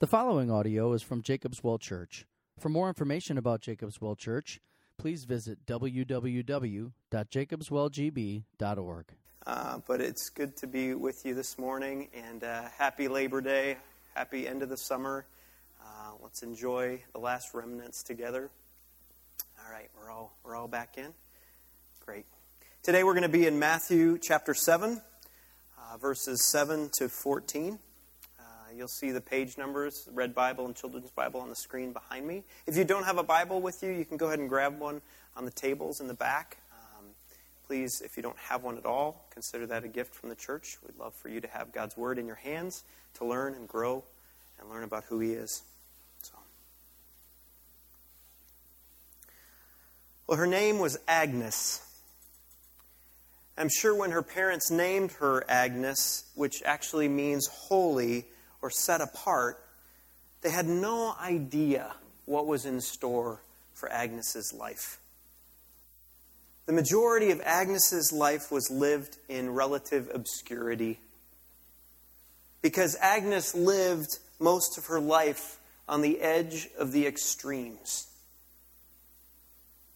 The following audio is from Jacob's Well Church. For more information about Jacob's Well Church, please visit www.jacobswellgb.org. Uh, but it's good to be with you this morning, and uh, happy Labor Day, happy end of the summer. Uh, let's enjoy the last remnants together. All right, we're all we're all back in. Great. Today we're going to be in Matthew chapter seven, uh, verses seven to fourteen. You'll see the page numbers, Red Bible and Children's Bible on the screen behind me. If you don't have a Bible with you, you can go ahead and grab one on the tables in the back. Um, please, if you don't have one at all, consider that a gift from the church. We'd love for you to have God's Word in your hands to learn and grow and learn about who He is. So. Well, her name was Agnes. I'm sure when her parents named her Agnes, which actually means holy, or set apart, they had no idea what was in store for Agnes's life. The majority of Agnes's life was lived in relative obscurity because Agnes lived most of her life on the edge of the extremes.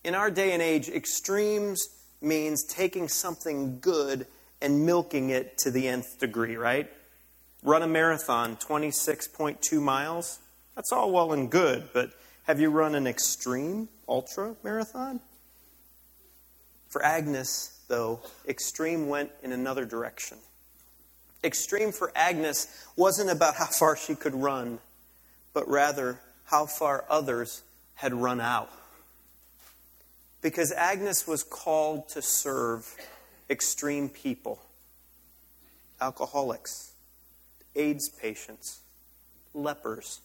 In our day and age, extremes means taking something good and milking it to the nth degree, right? Run a marathon, 26.2 miles. That's all well and good, but have you run an extreme ultra marathon? For Agnes, though, extreme went in another direction. Extreme for Agnes wasn't about how far she could run, but rather how far others had run out. Because Agnes was called to serve extreme people, alcoholics, AIDS patients, lepers,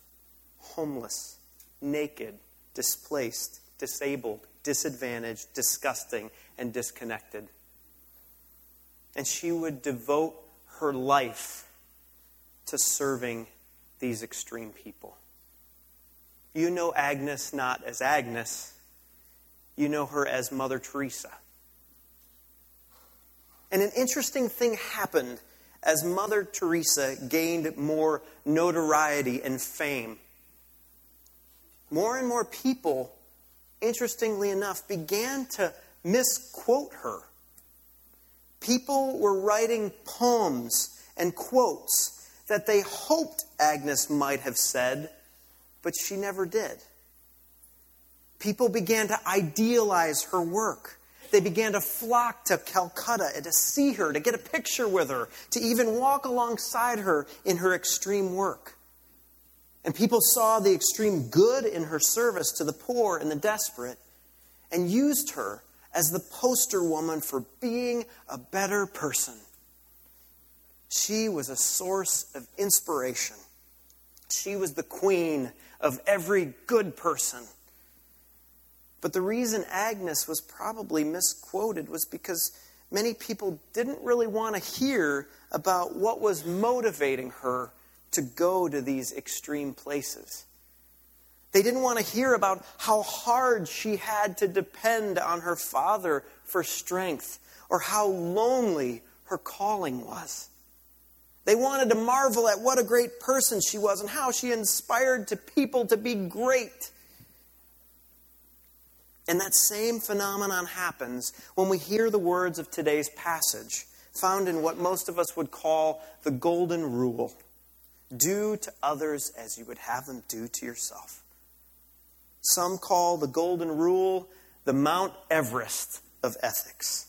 homeless, naked, displaced, disabled, disadvantaged, disgusting, and disconnected. And she would devote her life to serving these extreme people. You know Agnes not as Agnes, you know her as Mother Teresa. And an interesting thing happened as Mother Teresa gained more notoriety and fame, more and more people, interestingly enough, began to misquote her. People were writing poems and quotes that they hoped Agnes might have said, but she never did. People began to idealize her work. They began to flock to Calcutta and to see her, to get a picture with her, to even walk alongside her in her extreme work. And people saw the extreme good in her service to the poor and the desperate and used her as the poster woman for being a better person. She was a source of inspiration. She was the queen of every good person. But the reason Agnes was probably misquoted was because many people didn't really want to hear about what was motivating her to go to these extreme places. They didn't want to hear about how hard she had to depend on her father for strength or how lonely her calling was. They wanted to marvel at what a great person she was and how she inspired to people to be great. And that same phenomenon happens when we hear the words of today's passage, found in what most of us would call the Golden Rule do to others as you would have them do to yourself. Some call the Golden Rule the Mount Everest of ethics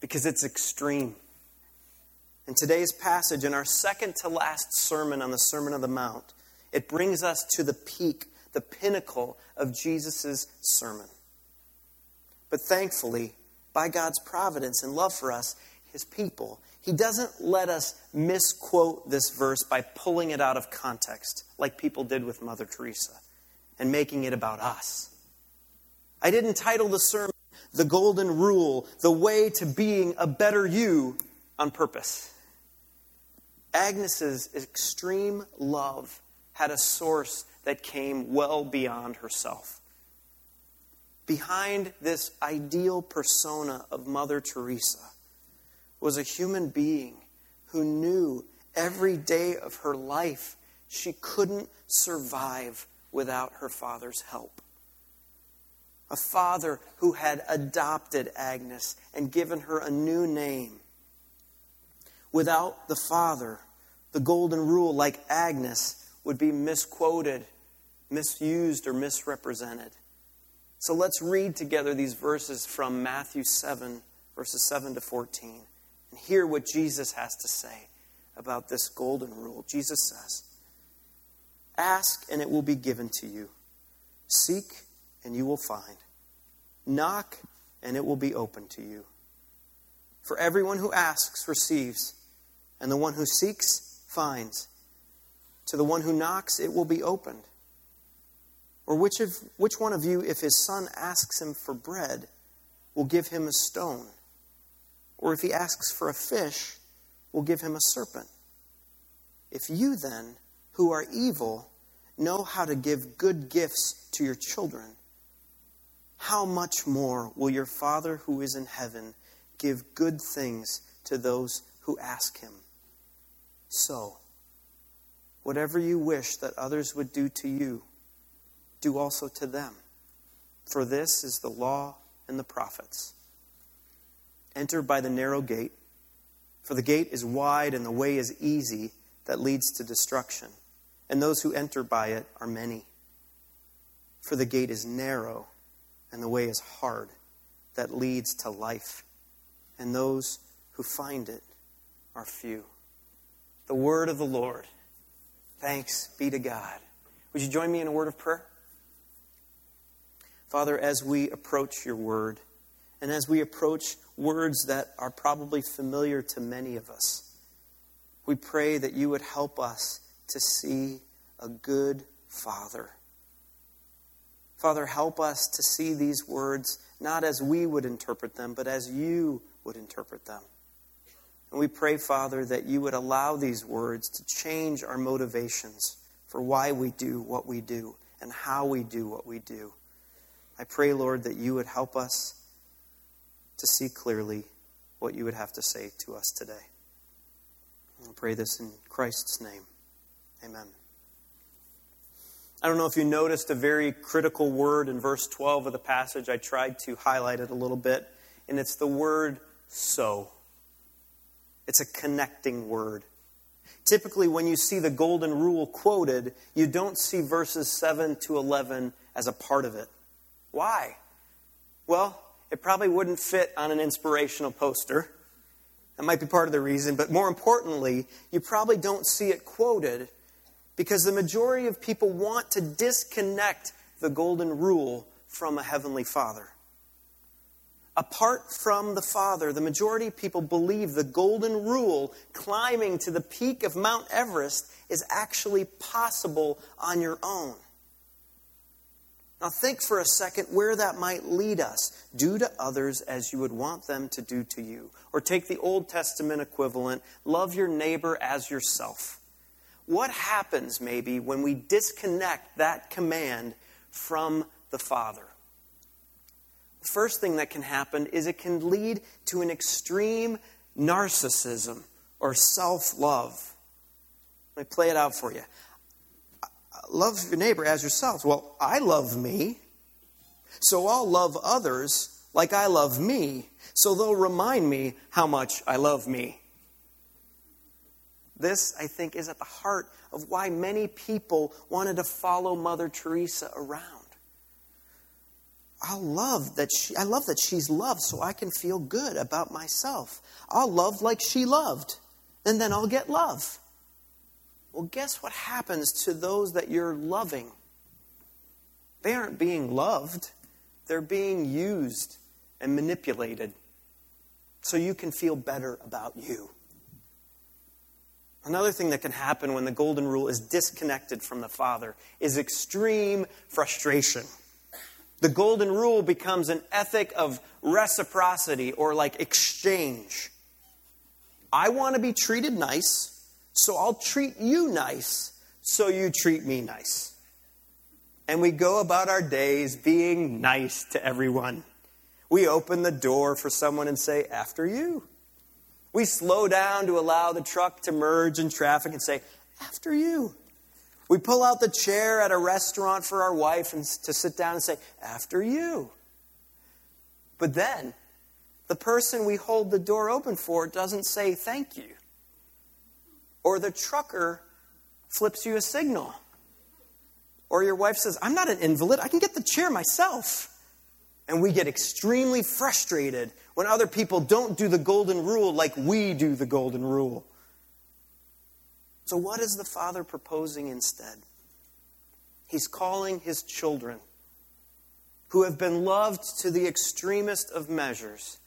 because it's extreme. In today's passage, in our second to last sermon on the Sermon on the Mount, it brings us to the peak, the pinnacle of Jesus' sermon. But thankfully, by God's providence and love for us, his people, he doesn't let us misquote this verse by pulling it out of context, like people did with Mother Teresa, and making it about us. I didn't title the sermon The Golden Rule, The Way to Being a Better You on purpose. Agnes's extreme love had a source that came well beyond herself. Behind this ideal persona of Mother Teresa was a human being who knew every day of her life she couldn't survive without her father's help. A father who had adopted Agnes and given her a new name. Without the father, the golden rule, like Agnes, would be misquoted, misused, or misrepresented. So let's read together these verses from Matthew 7, verses 7 to 14, and hear what Jesus has to say about this golden rule. Jesus says, Ask, and it will be given to you. Seek, and you will find. Knock, and it will be open to you. For everyone who asks receives, and the one who seeks finds. To the one who knocks, it will be opened. Or which, of, which one of you, if his son asks him for bread, will give him a stone? Or if he asks for a fish, will give him a serpent? If you then, who are evil, know how to give good gifts to your children, how much more will your Father who is in heaven give good things to those who ask him? So, whatever you wish that others would do to you, do also to them. For this is the law and the prophets. Enter by the narrow gate, for the gate is wide and the way is easy that leads to destruction, and those who enter by it are many. For the gate is narrow and the way is hard that leads to life, and those who find it are few. The word of the Lord. Thanks be to God. Would you join me in a word of prayer? Father, as we approach your word, and as we approach words that are probably familiar to many of us, we pray that you would help us to see a good Father. Father, help us to see these words not as we would interpret them, but as you would interpret them. And we pray, Father, that you would allow these words to change our motivations for why we do what we do and how we do what we do. I pray, Lord, that you would help us to see clearly what you would have to say to us today. I pray this in Christ's name. Amen. I don't know if you noticed a very critical word in verse 12 of the passage. I tried to highlight it a little bit, and it's the word so. It's a connecting word. Typically, when you see the golden rule quoted, you don't see verses 7 to 11 as a part of it. Why? Well, it probably wouldn't fit on an inspirational poster. That might be part of the reason, but more importantly, you probably don't see it quoted because the majority of people want to disconnect the golden rule from a heavenly father. Apart from the Father, the majority of people believe the golden rule, climbing to the peak of Mount Everest, is actually possible on your own. Now, think for a second where that might lead us. Do to others as you would want them to do to you. Or take the Old Testament equivalent love your neighbor as yourself. What happens, maybe, when we disconnect that command from the Father? The first thing that can happen is it can lead to an extreme narcissism or self love. Let me play it out for you. Love your neighbor as yourself. Well, I love me, so I'll love others like I love me, so they'll remind me how much I love me. This, I think, is at the heart of why many people wanted to follow Mother Teresa around. I love that she I love that she's loved so I can feel good about myself. I'll love like she loved, and then I'll get love. Well, guess what happens to those that you're loving? They aren't being loved, they're being used and manipulated so you can feel better about you. Another thing that can happen when the golden rule is disconnected from the Father is extreme frustration. The golden rule becomes an ethic of reciprocity or like exchange. I want to be treated nice, so I'll treat you nice, so you treat me nice. And we go about our days being nice to everyone. We open the door for someone and say, After you. We slow down to allow the truck to merge in traffic and say, After you. We pull out the chair at a restaurant for our wife and to sit down and say, After you. But then, the person we hold the door open for doesn't say thank you. Or the trucker flips you a signal. Or your wife says, I'm not an invalid, I can get the chair myself. And we get extremely frustrated when other people don't do the golden rule like we do the golden rule. So, what is the Father proposing instead? He's calling his children who have been loved to the extremest of measures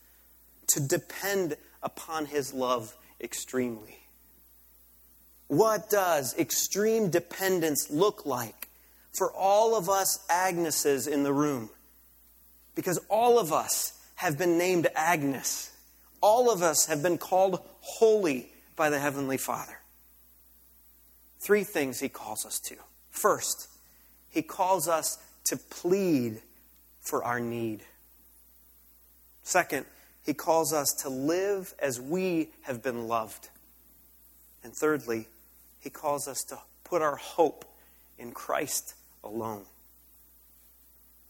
to depend upon his love extremely. What does extreme dependence look like for all of us Agneses in the room? Because all of us have been named Agnes. All of us have been called holy by the Heavenly Father. Three things he calls us to. First, he calls us to plead for our need. Second, he calls us to live as we have been loved. And thirdly, he calls us to put our hope in Christ alone.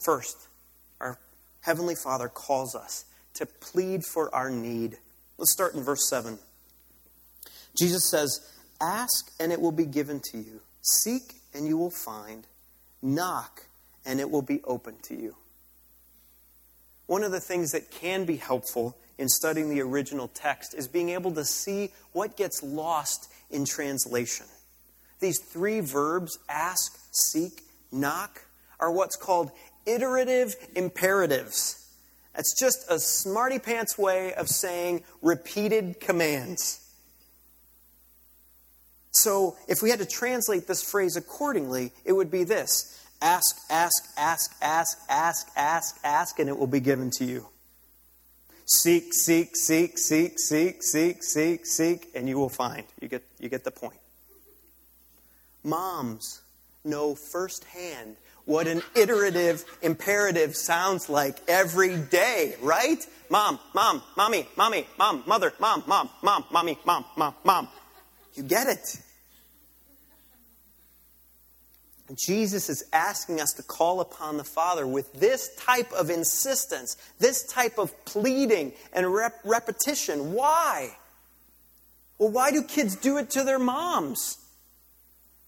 First, our Heavenly Father calls us to plead for our need. Let's start in verse 7. Jesus says, Ask and it will be given to you. Seek and you will find. Knock and it will be open to you. One of the things that can be helpful in studying the original text is being able to see what gets lost in translation. These three verbs, ask, seek, knock, are what's called iterative imperatives. That's just a smarty pants way of saying repeated commands. So, if we had to translate this phrase accordingly, it would be this ask, ask, ask, ask, ask, ask, ask, and it will be given to you. Seek, seek, seek, seek, seek, seek, seek, seek, and you will find. You get, you get the point. Moms know firsthand what an iterative imperative sounds like every day, right? Mom, mom, mommy, mommy, mom, mother, mom, mom, mom, mommy, mom, mom, mom. You get it. Jesus is asking us to call upon the Father with this type of insistence, this type of pleading and rep- repetition. Why? Well, why do kids do it to their moms?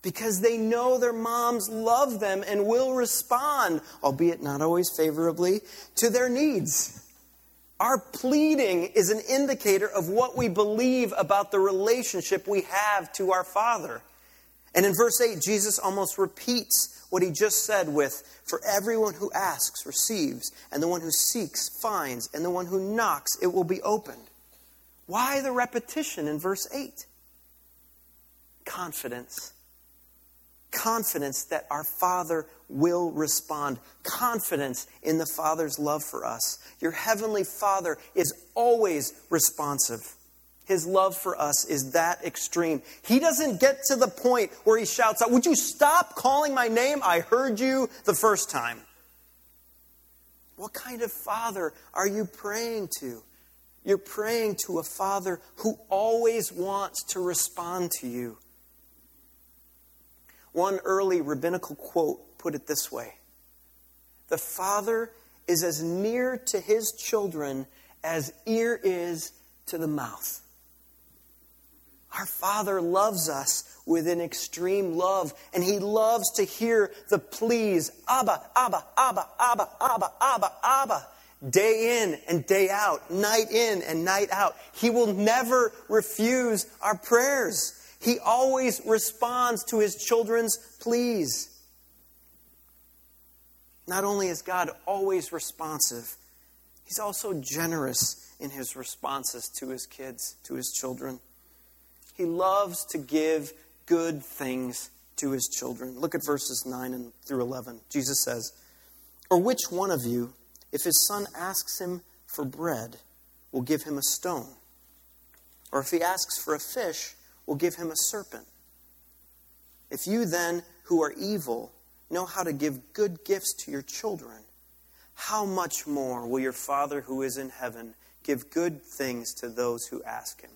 Because they know their moms love them and will respond, albeit not always favorably, to their needs. Our pleading is an indicator of what we believe about the relationship we have to our Father. And in verse 8, Jesus almost repeats what he just said with, For everyone who asks receives, and the one who seeks finds, and the one who knocks it will be opened. Why the repetition in verse 8? Confidence. Confidence that our Father will respond. Confidence in the Father's love for us. Your Heavenly Father is always responsive. His love for us is that extreme. He doesn't get to the point where he shouts out, Would you stop calling my name? I heard you the first time. What kind of father are you praying to? You're praying to a father who always wants to respond to you. One early rabbinical quote put it this way The father is as near to his children as ear is to the mouth. Our Father loves us with an extreme love, and He loves to hear the pleas, Abba, Abba, Abba, Abba, Abba, Abba, Abba, day in and day out, night in and night out. He will never refuse our prayers. He always responds to His children's pleas. Not only is God always responsive, He's also generous in His responses to His kids, to His children. He loves to give good things to his children. Look at verses 9 and through 11. Jesus says, Or which one of you, if his son asks him for bread, will give him a stone? Or if he asks for a fish, will give him a serpent? If you then, who are evil, know how to give good gifts to your children, how much more will your Father who is in heaven give good things to those who ask him?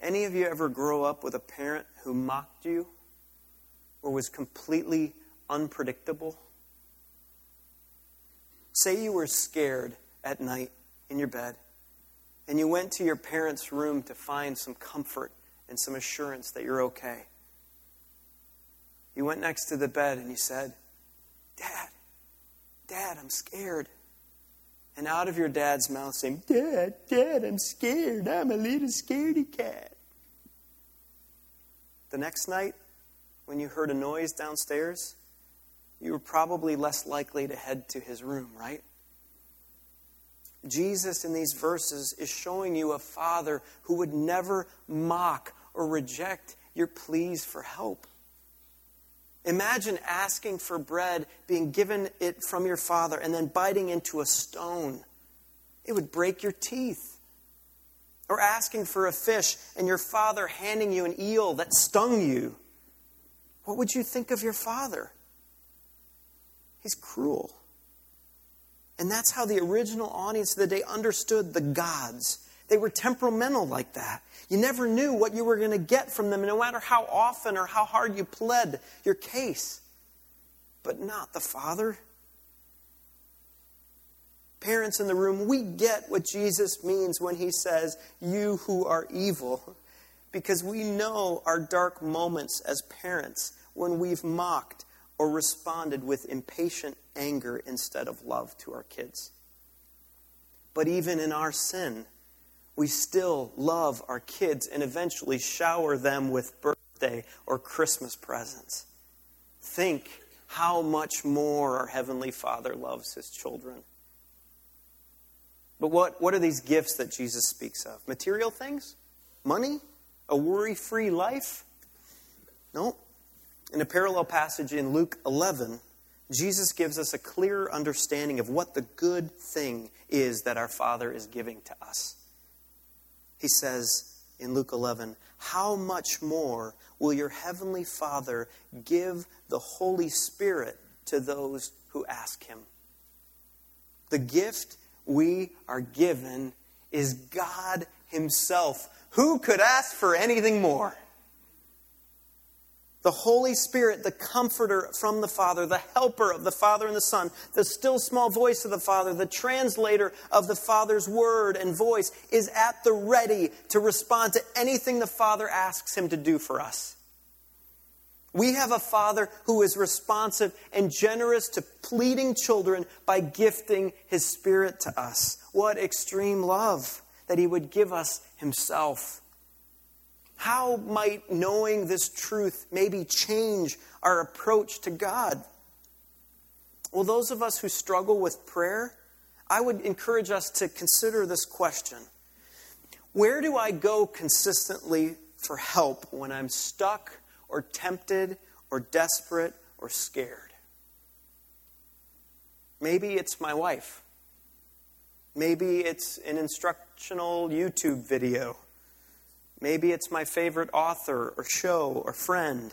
Any of you ever grow up with a parent who mocked you or was completely unpredictable? Say you were scared at night in your bed and you went to your parents' room to find some comfort and some assurance that you're okay. You went next to the bed and you said, Dad, Dad, I'm scared. And out of your dad's mouth saying, Dad, Dad, I'm scared. I'm a little scaredy cat. The next night, when you heard a noise downstairs, you were probably less likely to head to his room, right? Jesus in these verses is showing you a father who would never mock or reject your pleas for help. Imagine asking for bread, being given it from your father, and then biting into a stone. It would break your teeth. Or asking for a fish and your father handing you an eel that stung you. What would you think of your father? He's cruel. And that's how the original audience of the day understood the gods. They were temperamental like that. You never knew what you were going to get from them, no matter how often or how hard you pled your case. But not the Father. Parents in the room, we get what Jesus means when he says, You who are evil, because we know our dark moments as parents when we've mocked or responded with impatient anger instead of love to our kids. But even in our sin, we still love our kids and eventually shower them with birthday or Christmas presents. Think how much more our Heavenly Father loves His children. But what, what are these gifts that Jesus speaks of? Material things? Money? A worry free life? No. In a parallel passage in Luke 11, Jesus gives us a clearer understanding of what the good thing is that our Father is giving to us. He says in Luke 11, How much more will your heavenly Father give the Holy Spirit to those who ask him? The gift we are given is God Himself. Who could ask for anything more? The Holy Spirit, the comforter from the Father, the helper of the Father and the Son, the still small voice of the Father, the translator of the Father's word and voice, is at the ready to respond to anything the Father asks him to do for us. We have a Father who is responsive and generous to pleading children by gifting His Spirit to us. What extreme love that He would give us Himself. How might knowing this truth maybe change our approach to God? Well, those of us who struggle with prayer, I would encourage us to consider this question Where do I go consistently for help when I'm stuck or tempted or desperate or scared? Maybe it's my wife. Maybe it's an instructional YouTube video. Maybe it's my favorite author or show or friend.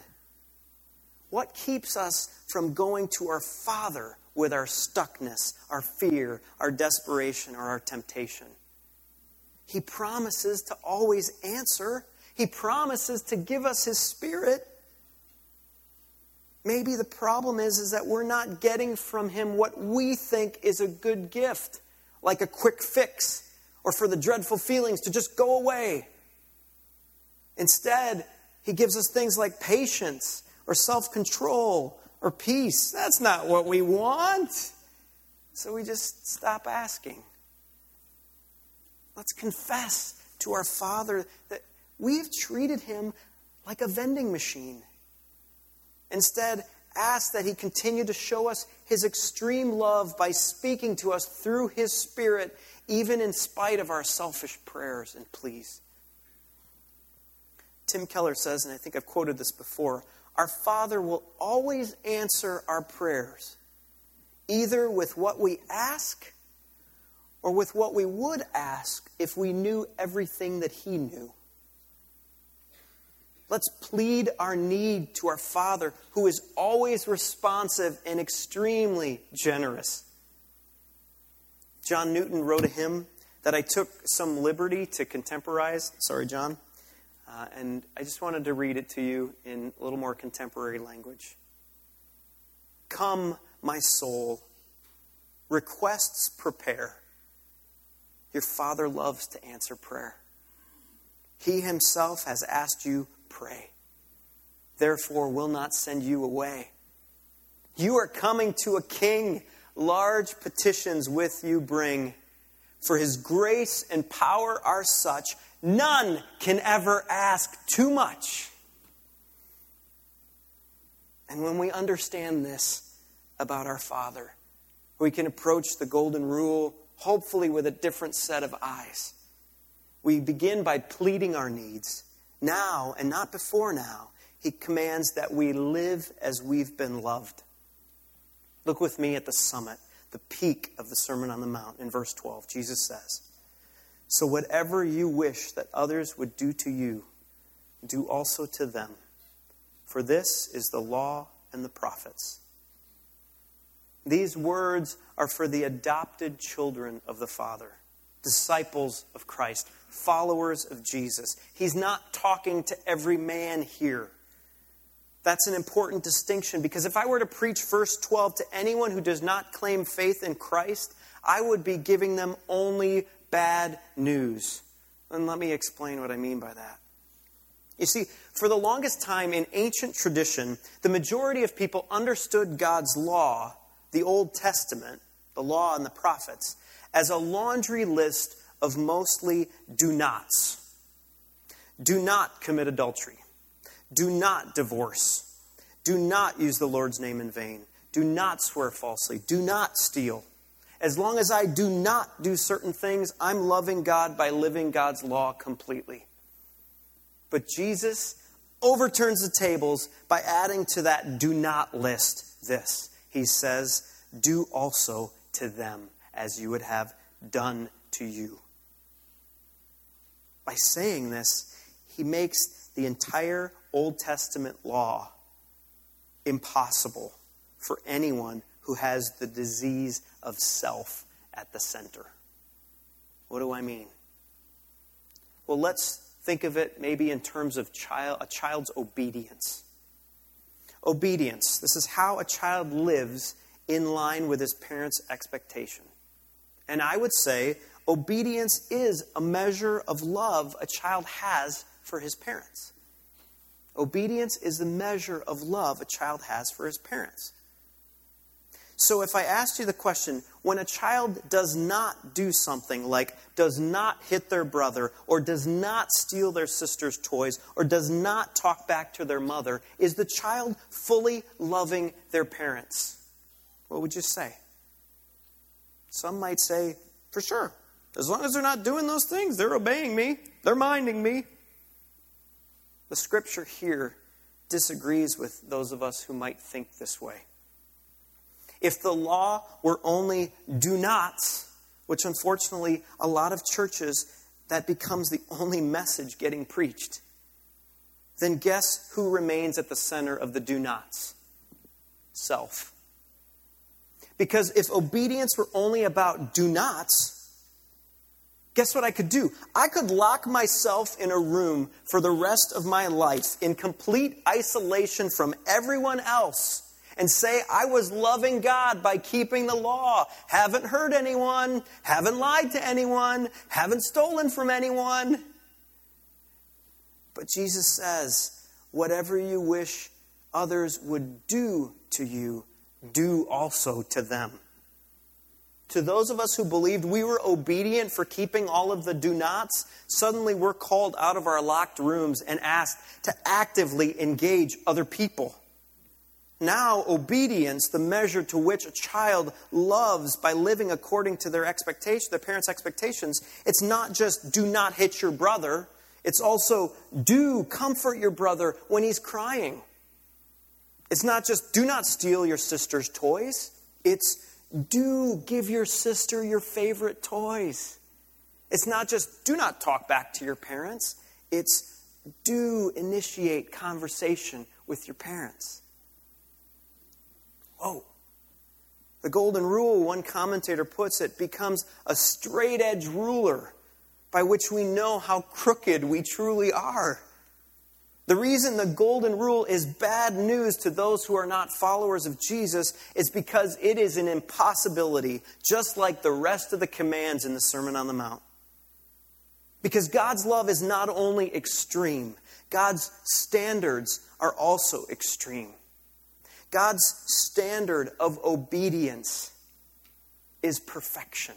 What keeps us from going to our Father with our stuckness, our fear, our desperation, or our temptation? He promises to always answer. He promises to give us His Spirit. Maybe the problem is, is that we're not getting from Him what we think is a good gift, like a quick fix, or for the dreadful feelings to just go away. Instead, he gives us things like patience or self control or peace. That's not what we want. So we just stop asking. Let's confess to our Father that we've treated him like a vending machine. Instead, ask that he continue to show us his extreme love by speaking to us through his Spirit, even in spite of our selfish prayers and pleas. Tim Keller says, and I think I've quoted this before our Father will always answer our prayers, either with what we ask or with what we would ask if we knew everything that He knew. Let's plead our need to our Father, who is always responsive and extremely generous. John Newton wrote a hymn that I took some liberty to contemporize. Sorry, John. Uh, and I just wanted to read it to you in a little more contemporary language. Come, my soul, requests prepare. Your Father loves to answer prayer. He himself has asked you, pray. Therefore, will not send you away. You are coming to a king. Large petitions with you bring. For his grace and power are such, none can ever ask too much. And when we understand this about our Father, we can approach the golden rule hopefully with a different set of eyes. We begin by pleading our needs. Now, and not before now, he commands that we live as we've been loved. Look with me at the summit, the peak of the Sermon on the Mount in verse 12. Jesus says, So whatever you wish that others would do to you, do also to them. For this is the law and the prophets. These words are for the adopted children of the Father, disciples of Christ, followers of Jesus. He's not talking to every man here. That's an important distinction because if I were to preach verse 12 to anyone who does not claim faith in Christ, I would be giving them only bad news. And let me explain what I mean by that. You see, for the longest time in ancient tradition, the majority of people understood God's law, the Old Testament, the law and the prophets, as a laundry list of mostly do nots. Do not commit adultery. Do not divorce. Do not use the Lord's name in vain. Do not swear falsely. Do not steal. As long as I do not do certain things, I'm loving God by living God's law completely. But Jesus overturns the tables by adding to that do not list this. He says, Do also to them as you would have done to you. By saying this, he makes the entire Old Testament law impossible for anyone who has the disease of self at the center. What do I mean? Well, let's think of it maybe in terms of child, a child's obedience. Obedience. This is how a child lives in line with his parents' expectation. And I would say obedience is a measure of love a child has for his parents. Obedience is the measure of love a child has for his parents. So, if I asked you the question, when a child does not do something like does not hit their brother, or does not steal their sister's toys, or does not talk back to their mother, is the child fully loving their parents? What would you say? Some might say, for sure. As long as they're not doing those things, they're obeying me, they're minding me. The scripture here disagrees with those of us who might think this way. If the law were only do nots, which unfortunately a lot of churches, that becomes the only message getting preached, then guess who remains at the center of the do nots? Self. Because if obedience were only about do nots, Guess what I could do? I could lock myself in a room for the rest of my life in complete isolation from everyone else and say I was loving God by keeping the law, haven't hurt anyone, haven't lied to anyone, haven't stolen from anyone. But Jesus says, whatever you wish others would do to you, do also to them to those of us who believed we were obedient for keeping all of the do nots, suddenly we're called out of our locked rooms and asked to actively engage other people. Now, obedience, the measure to which a child loves by living according to their expectations, their parents' expectations, it's not just do not hit your brother, it's also do comfort your brother when he's crying. It's not just do not steal your sister's toys, it's do give your sister your favorite toys. It's not just do not talk back to your parents, it's do initiate conversation with your parents. Whoa. The golden rule, one commentator puts it, becomes a straight edge ruler by which we know how crooked we truly are. The reason the golden rule is bad news to those who are not followers of Jesus is because it is an impossibility, just like the rest of the commands in the Sermon on the Mount. Because God's love is not only extreme, God's standards are also extreme. God's standard of obedience is perfection.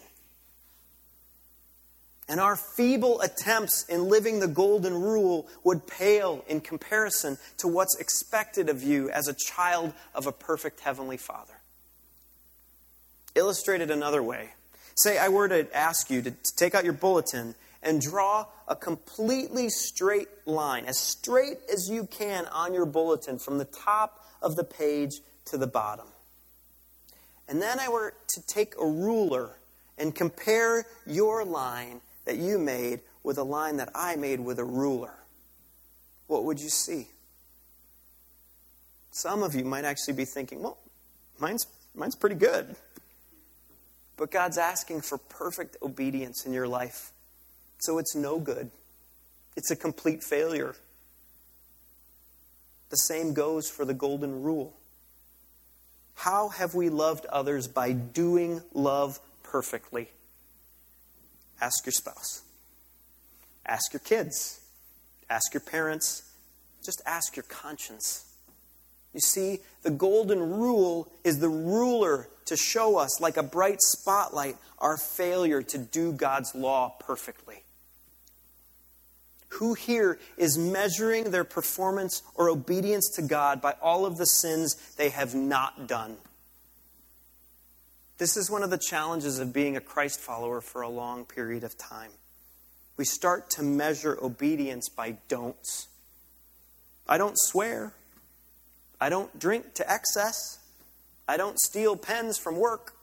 And our feeble attempts in living the golden rule would pale in comparison to what's expected of you as a child of a perfect heavenly Father. Illustrated another way. Say I were to ask you to, to take out your bulletin and draw a completely straight line, as straight as you can on your bulletin from the top of the page to the bottom. And then I were to take a ruler and compare your line that you made with a line that I made with a ruler, what would you see? Some of you might actually be thinking, well, mine's, mine's pretty good. But God's asking for perfect obedience in your life. So it's no good. It's a complete failure. The same goes for the golden rule. How have we loved others by doing love perfectly? Ask your spouse. Ask your kids. Ask your parents. Just ask your conscience. You see, the golden rule is the ruler to show us, like a bright spotlight, our failure to do God's law perfectly. Who here is measuring their performance or obedience to God by all of the sins they have not done? This is one of the challenges of being a Christ follower for a long period of time. We start to measure obedience by don'ts. I don't swear. I don't drink to excess. I don't steal pens from work.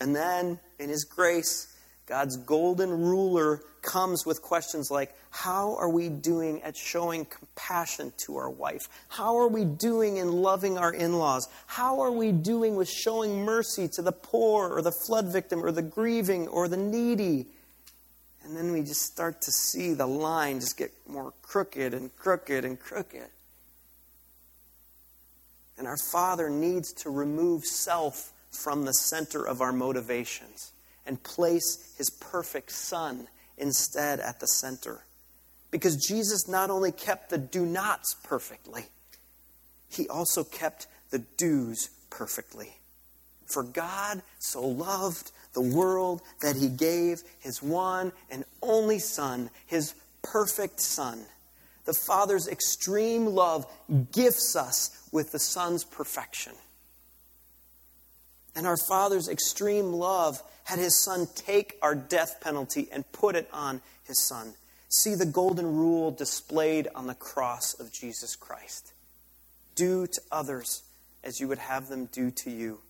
And then, in His grace, God's golden ruler comes with questions like How are we doing at showing compassion to our wife? How are we doing in loving our in laws? How are we doing with showing mercy to the poor or the flood victim or the grieving or the needy? And then we just start to see the line just get more crooked and crooked and crooked. And our Father needs to remove self from the center of our motivations and place his perfect Son instead at the center. Because Jesus not only kept the do nots perfectly, he also kept the do's perfectly. For God so loved the world that he gave his one and only Son, his perfect Son. The Father's extreme love gifts us with the Son's perfection. And our Father's extreme love had his son take our death penalty and put it on his son. See the golden rule displayed on the cross of Jesus Christ. Do to others as you would have them do to you.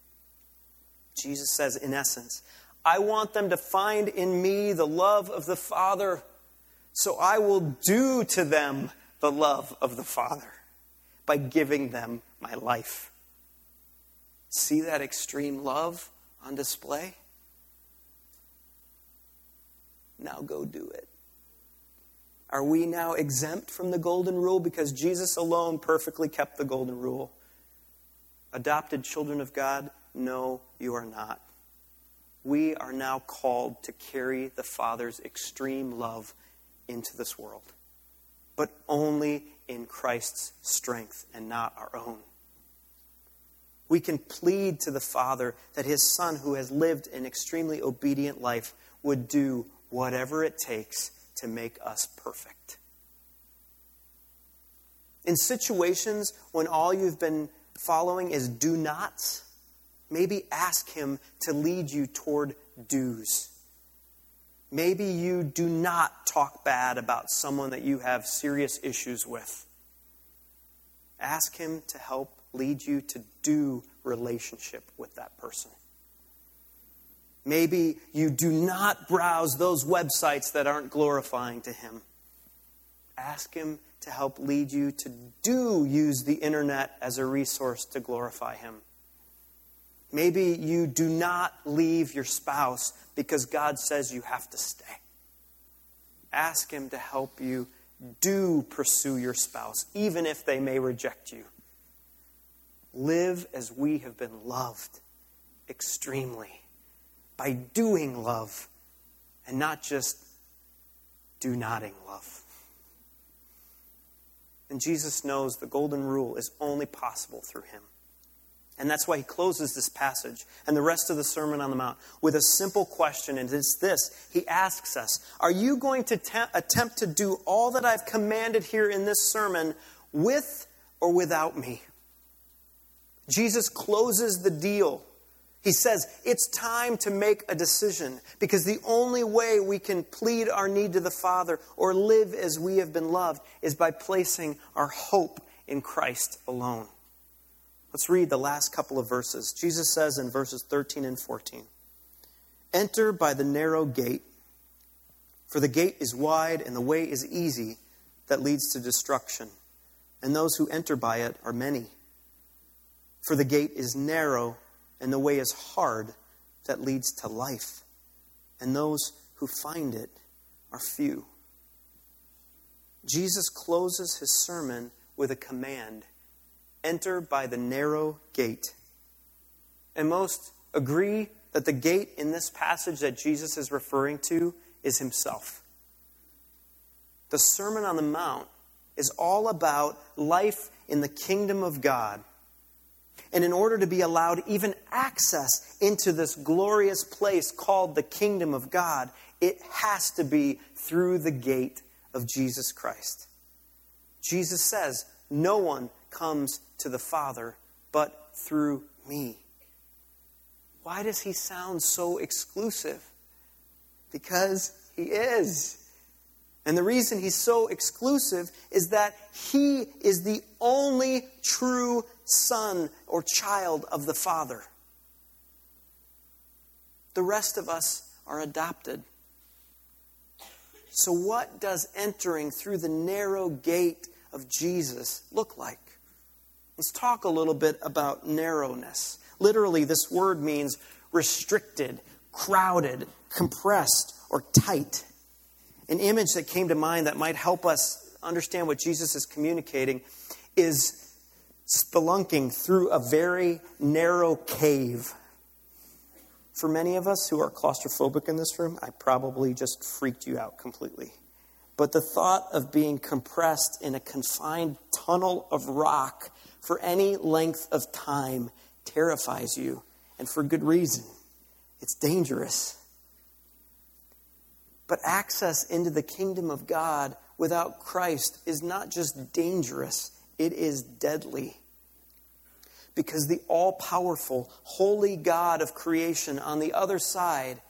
Jesus says, in essence, I want them to find in me the love of the Father, so I will do to them the love of the Father by giving them my life. See that extreme love on display? Now go do it. Are we now exempt from the golden rule because Jesus alone perfectly kept the golden rule? Adopted children of God? No, you are not. We are now called to carry the Father's extreme love into this world, but only in Christ's strength and not our own. We can plead to the Father that His Son, who has lived an extremely obedient life, would do whatever it takes to make us perfect. In situations when all you've been following is do nots, maybe ask Him to lead you toward do's. Maybe you do not talk bad about someone that you have serious issues with. Ask Him to help lead you to do relationship with that person. Maybe you do not browse those websites that aren't glorifying to Him. Ask Him to help lead you to do use the internet as a resource to glorify Him. Maybe you do not leave your spouse because God says you have to stay. Ask Him to help you do pursue your spouse, even if they may reject you. Live as we have been loved extremely by doing love and not just do noting love. And Jesus knows the golden rule is only possible through him. And that's why he closes this passage and the rest of the Sermon on the Mount with a simple question, and it's this. He asks us Are you going to te- attempt to do all that I've commanded here in this sermon with or without me? Jesus closes the deal. He says, It's time to make a decision because the only way we can plead our need to the Father or live as we have been loved is by placing our hope in Christ alone. Let's read the last couple of verses. Jesus says in verses 13 and 14 Enter by the narrow gate, for the gate is wide and the way is easy that leads to destruction, and those who enter by it are many. For the gate is narrow and the way is hard that leads to life, and those who find it are few. Jesus closes his sermon with a command enter by the narrow gate. And most agree that the gate in this passage that Jesus is referring to is himself. The Sermon on the Mount is all about life in the kingdom of God and in order to be allowed even access into this glorious place called the kingdom of God, it has to be through the gate of Jesus Christ. Jesus says, No one comes to the Father but through me. Why does he sound so exclusive? Because he is. And the reason he's so exclusive is that he is the only true son or child of the Father. The rest of us are adopted. So, what does entering through the narrow gate of Jesus look like? Let's talk a little bit about narrowness. Literally, this word means restricted, crowded, compressed, or tight. An image that came to mind that might help us understand what Jesus is communicating is spelunking through a very narrow cave. For many of us who are claustrophobic in this room, I probably just freaked you out completely. But the thought of being compressed in a confined tunnel of rock for any length of time terrifies you, and for good reason. It's dangerous. But access into the kingdom of God without Christ is not just dangerous, it is deadly. Because the all powerful, holy God of creation on the other side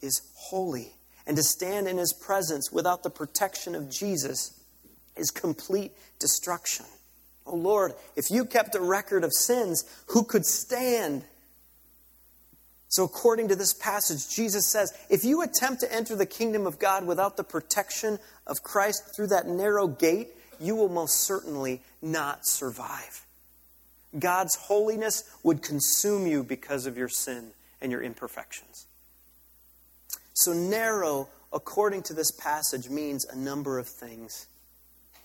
is holy. And to stand in his presence without the protection of Jesus is complete destruction. Oh Lord, if you kept a record of sins, who could stand? So, according to this passage, Jesus says if you attempt to enter the kingdom of God without the protection of Christ through that narrow gate, you will most certainly not survive. God's holiness would consume you because of your sin and your imperfections. So, narrow, according to this passage, means a number of things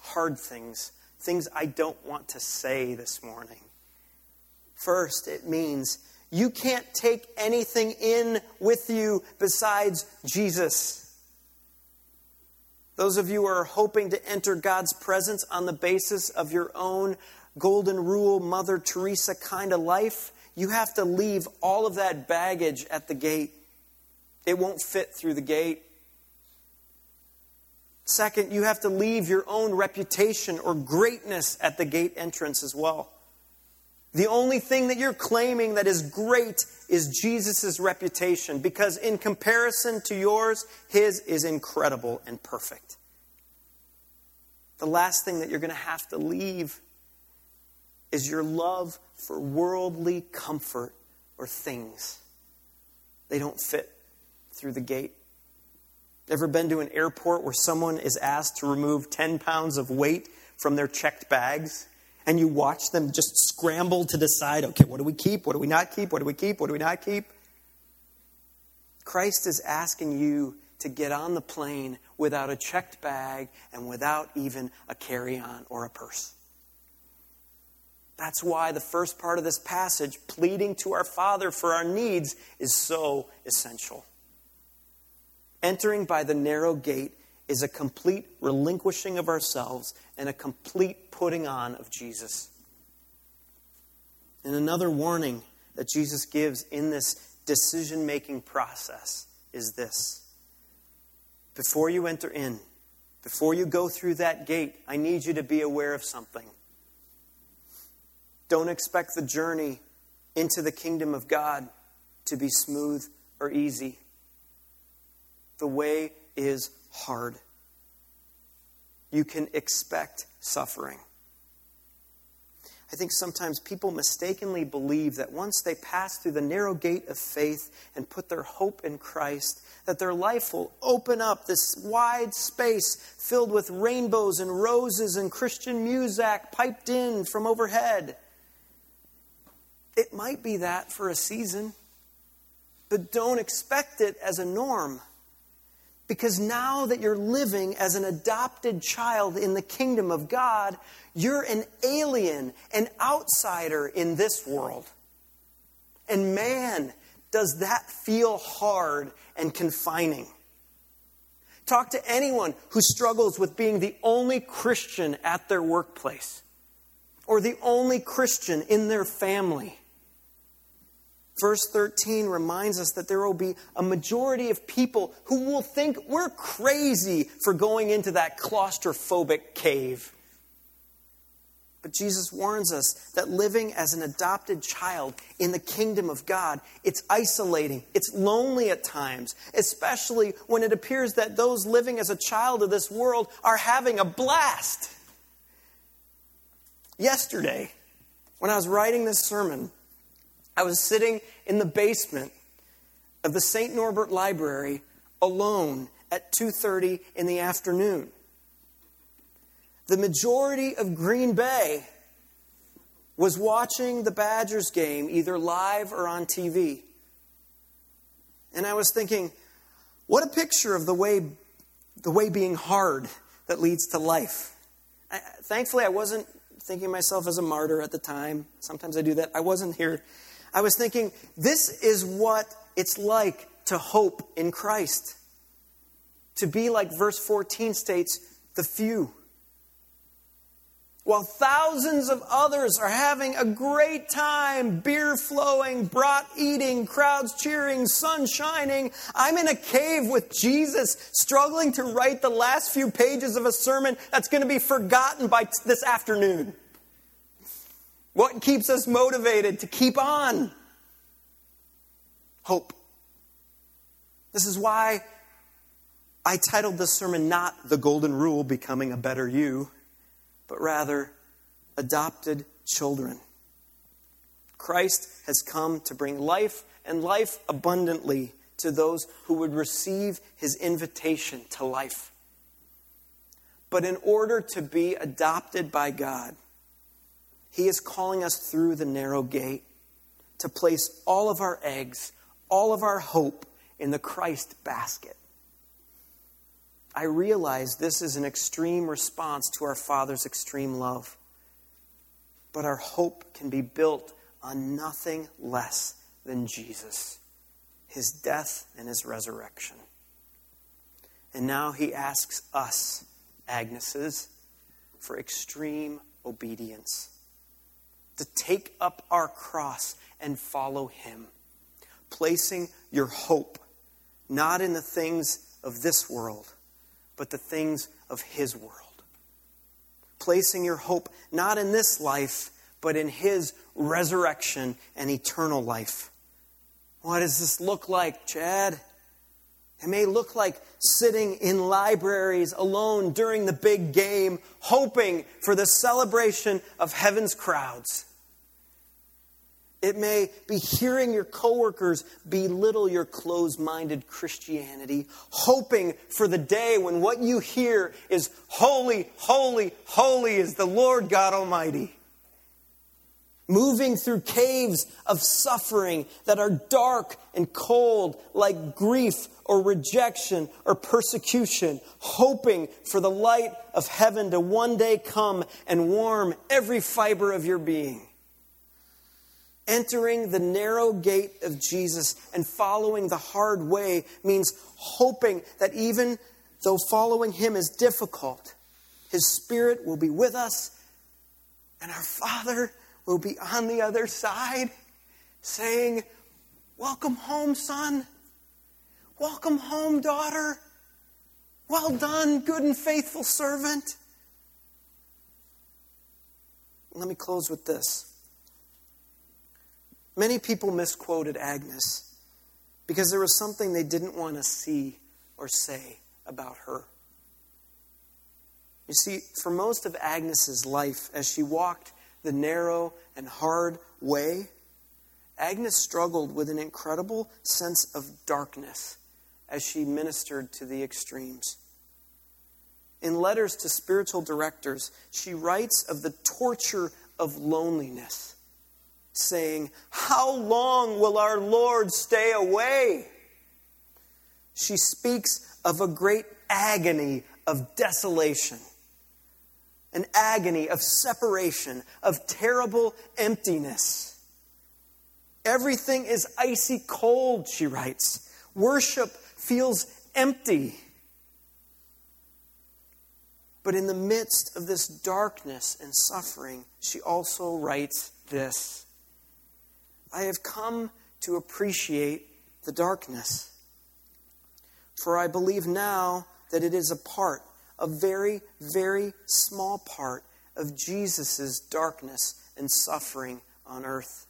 hard things, things I don't want to say this morning. First, it means you can't take anything in with you besides Jesus. Those of you who are hoping to enter God's presence on the basis of your own golden rule, Mother Teresa kind of life, you have to leave all of that baggage at the gate. It won't fit through the gate. Second, you have to leave your own reputation or greatness at the gate entrance as well. The only thing that you're claiming that is great is Jesus' reputation because, in comparison to yours, his is incredible and perfect. The last thing that you're going to have to leave is your love for worldly comfort or things. They don't fit through the gate. Ever been to an airport where someone is asked to remove 10 pounds of weight from their checked bags? And you watch them just scramble to decide okay, what do we keep? What do we not keep? What do we keep? What do we not keep? Christ is asking you to get on the plane without a checked bag and without even a carry on or a purse. That's why the first part of this passage, pleading to our Father for our needs, is so essential. Entering by the narrow gate is a complete relinquishing of ourselves and a complete putting on of Jesus. And another warning that Jesus gives in this decision making process is this before you enter in, before you go through that gate, I need you to be aware of something. Don't expect the journey into the kingdom of God to be smooth or easy. The way is hard. You can expect suffering. I think sometimes people mistakenly believe that once they pass through the narrow gate of faith and put their hope in Christ, that their life will open up this wide space filled with rainbows and roses and Christian music piped in from overhead. It might be that for a season, but don't expect it as a norm. Because now that you're living as an adopted child in the kingdom of God, you're an alien, an outsider in this world. And man, does that feel hard and confining. Talk to anyone who struggles with being the only Christian at their workplace or the only Christian in their family. Verse 13 reminds us that there will be a majority of people who will think we're crazy for going into that claustrophobic cave. But Jesus warns us that living as an adopted child in the kingdom of God, it's isolating, it's lonely at times, especially when it appears that those living as a child of this world are having a blast. Yesterday, when I was writing this sermon, I was sitting in the basement of the St. Norbert Library alone at 2:30 in the afternoon. The majority of Green Bay was watching the Badgers game either live or on TV. And I was thinking, what a picture of the way the way being hard that leads to life. I, thankfully, I wasn't thinking myself as a martyr at the time. Sometimes I do that. I wasn't here I was thinking, this is what it's like to hope in Christ. To be like verse 14 states, the few. While thousands of others are having a great time, beer flowing, brat eating, crowds cheering, sun shining, I'm in a cave with Jesus, struggling to write the last few pages of a sermon that's going to be forgotten by t- this afternoon. What keeps us motivated to keep on? Hope. This is why I titled this sermon not The Golden Rule Becoming a Better You, but rather Adopted Children. Christ has come to bring life and life abundantly to those who would receive his invitation to life. But in order to be adopted by God, he is calling us through the narrow gate to place all of our eggs, all of our hope in the Christ basket. I realize this is an extreme response to our Father's extreme love. But our hope can be built on nothing less than Jesus, his death and his resurrection. And now he asks us, Agneses, for extreme obedience to take up our cross and follow Him, placing your hope not in the things of this world, but the things of His world. Placing your hope not in this life, but in His resurrection and eternal life. What does this look like, Chad? It may look like sitting in libraries alone during the big game, hoping for the celebration of heaven's crowds. It may be hearing your coworkers belittle your closed minded Christianity, hoping for the day when what you hear is holy, holy, holy is the Lord God Almighty. moving through caves of suffering that are dark and cold, like grief or rejection or persecution, hoping for the light of heaven to one day come and warm every fiber of your being. Entering the narrow gate of Jesus and following the hard way means hoping that even though following Him is difficult, His Spirit will be with us and our Father will be on the other side saying, Welcome home, son. Welcome home, daughter. Well done, good and faithful servant. Let me close with this. Many people misquoted Agnes because there was something they didn't want to see or say about her. You see, for most of Agnes's life, as she walked the narrow and hard way, Agnes struggled with an incredible sense of darkness as she ministered to the extremes. In letters to spiritual directors, she writes of the torture of loneliness, saying, How long will our Lord stay away? She speaks of a great agony of desolation an agony of separation, of terrible emptiness. Everything is icy cold, she writes. Worship feels empty. But in the midst of this darkness and suffering, she also writes this I have come to appreciate the darkness, for I believe now that it is a part a very, very small part of Jesus' darkness and suffering on earth.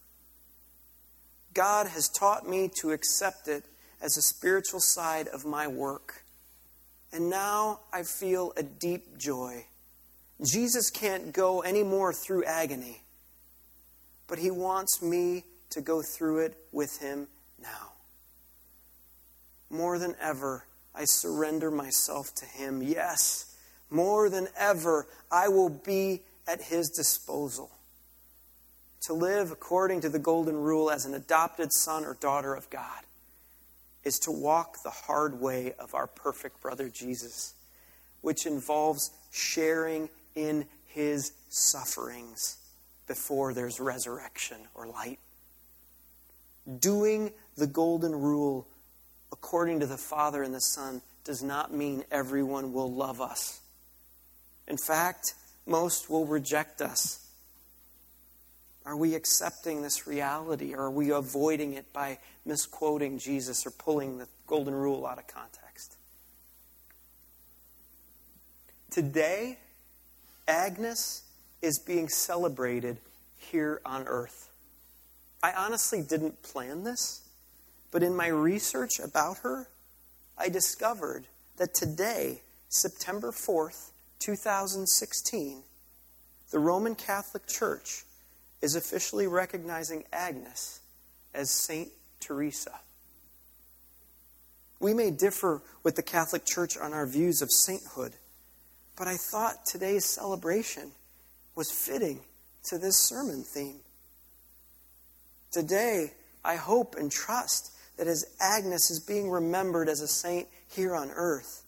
God has taught me to accept it as a spiritual side of my work. And now I feel a deep joy. Jesus can't go any more through agony, but he wants me to go through it with him now. More than ever, I surrender myself to Him. Yes, more than ever, I will be at His disposal. To live according to the golden rule as an adopted son or daughter of God is to walk the hard way of our perfect brother Jesus, which involves sharing in His sufferings before there's resurrection or light. Doing the golden rule according to the Father and the Son does not mean everyone will love us. In fact, most will reject us. Are we accepting this reality or are we avoiding it by misquoting Jesus or pulling the golden rule out of context? Today, Agnes is being celebrated here on earth. I honestly didn't plan this. But in my research about her, I discovered that today, September 4th, 2016, the Roman Catholic Church is officially recognizing Agnes as Saint Teresa. We may differ with the Catholic Church on our views of sainthood, but I thought today's celebration was fitting to this sermon theme. Today, I hope and trust that as Agnes is being remembered as a saint here on earth,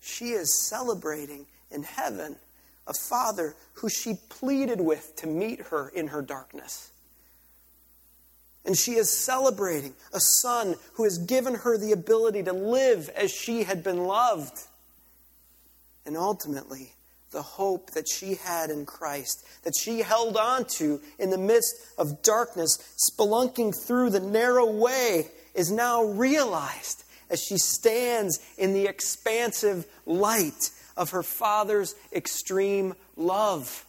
she is celebrating in heaven a father who she pleaded with to meet her in her darkness. And she is celebrating a son who has given her the ability to live as she had been loved. And ultimately, the hope that she had in Christ, that she held on to in the midst of darkness, spelunking through the narrow way is now realized as she stands in the expansive light of her Father's extreme love.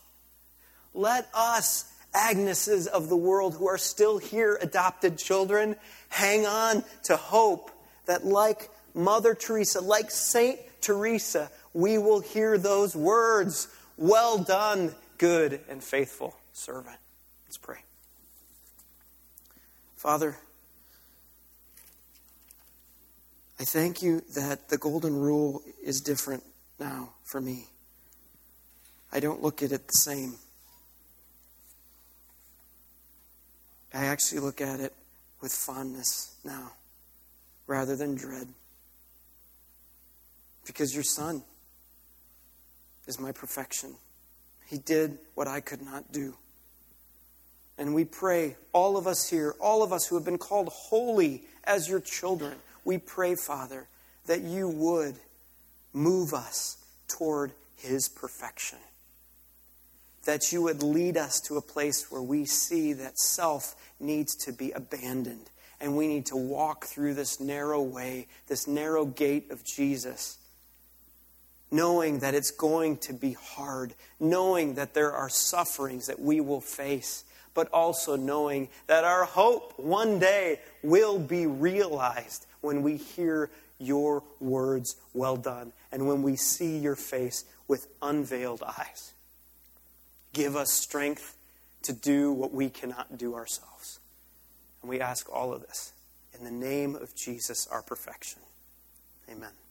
Let us, Agneses of the world who are still here, adopted children, hang on to hope that, like Mother Teresa, like Saint Teresa, we will hear those words Well done, good and faithful servant. Let's pray. Father, I thank you that the golden rule is different now for me. I don't look at it the same. I actually look at it with fondness now rather than dread. Because your son is my perfection. He did what I could not do. And we pray, all of us here, all of us who have been called holy as your children, we pray, Father, that you would move us toward his perfection. That you would lead us to a place where we see that self needs to be abandoned and we need to walk through this narrow way, this narrow gate of Jesus knowing that it's going to be hard, knowing that there are sufferings that we will face, but also knowing that our hope one day will be realized when we hear your words well done and when we see your face with unveiled eyes. Give us strength to do what we cannot do ourselves. And we ask all of this in the name of Jesus, our perfection. Amen.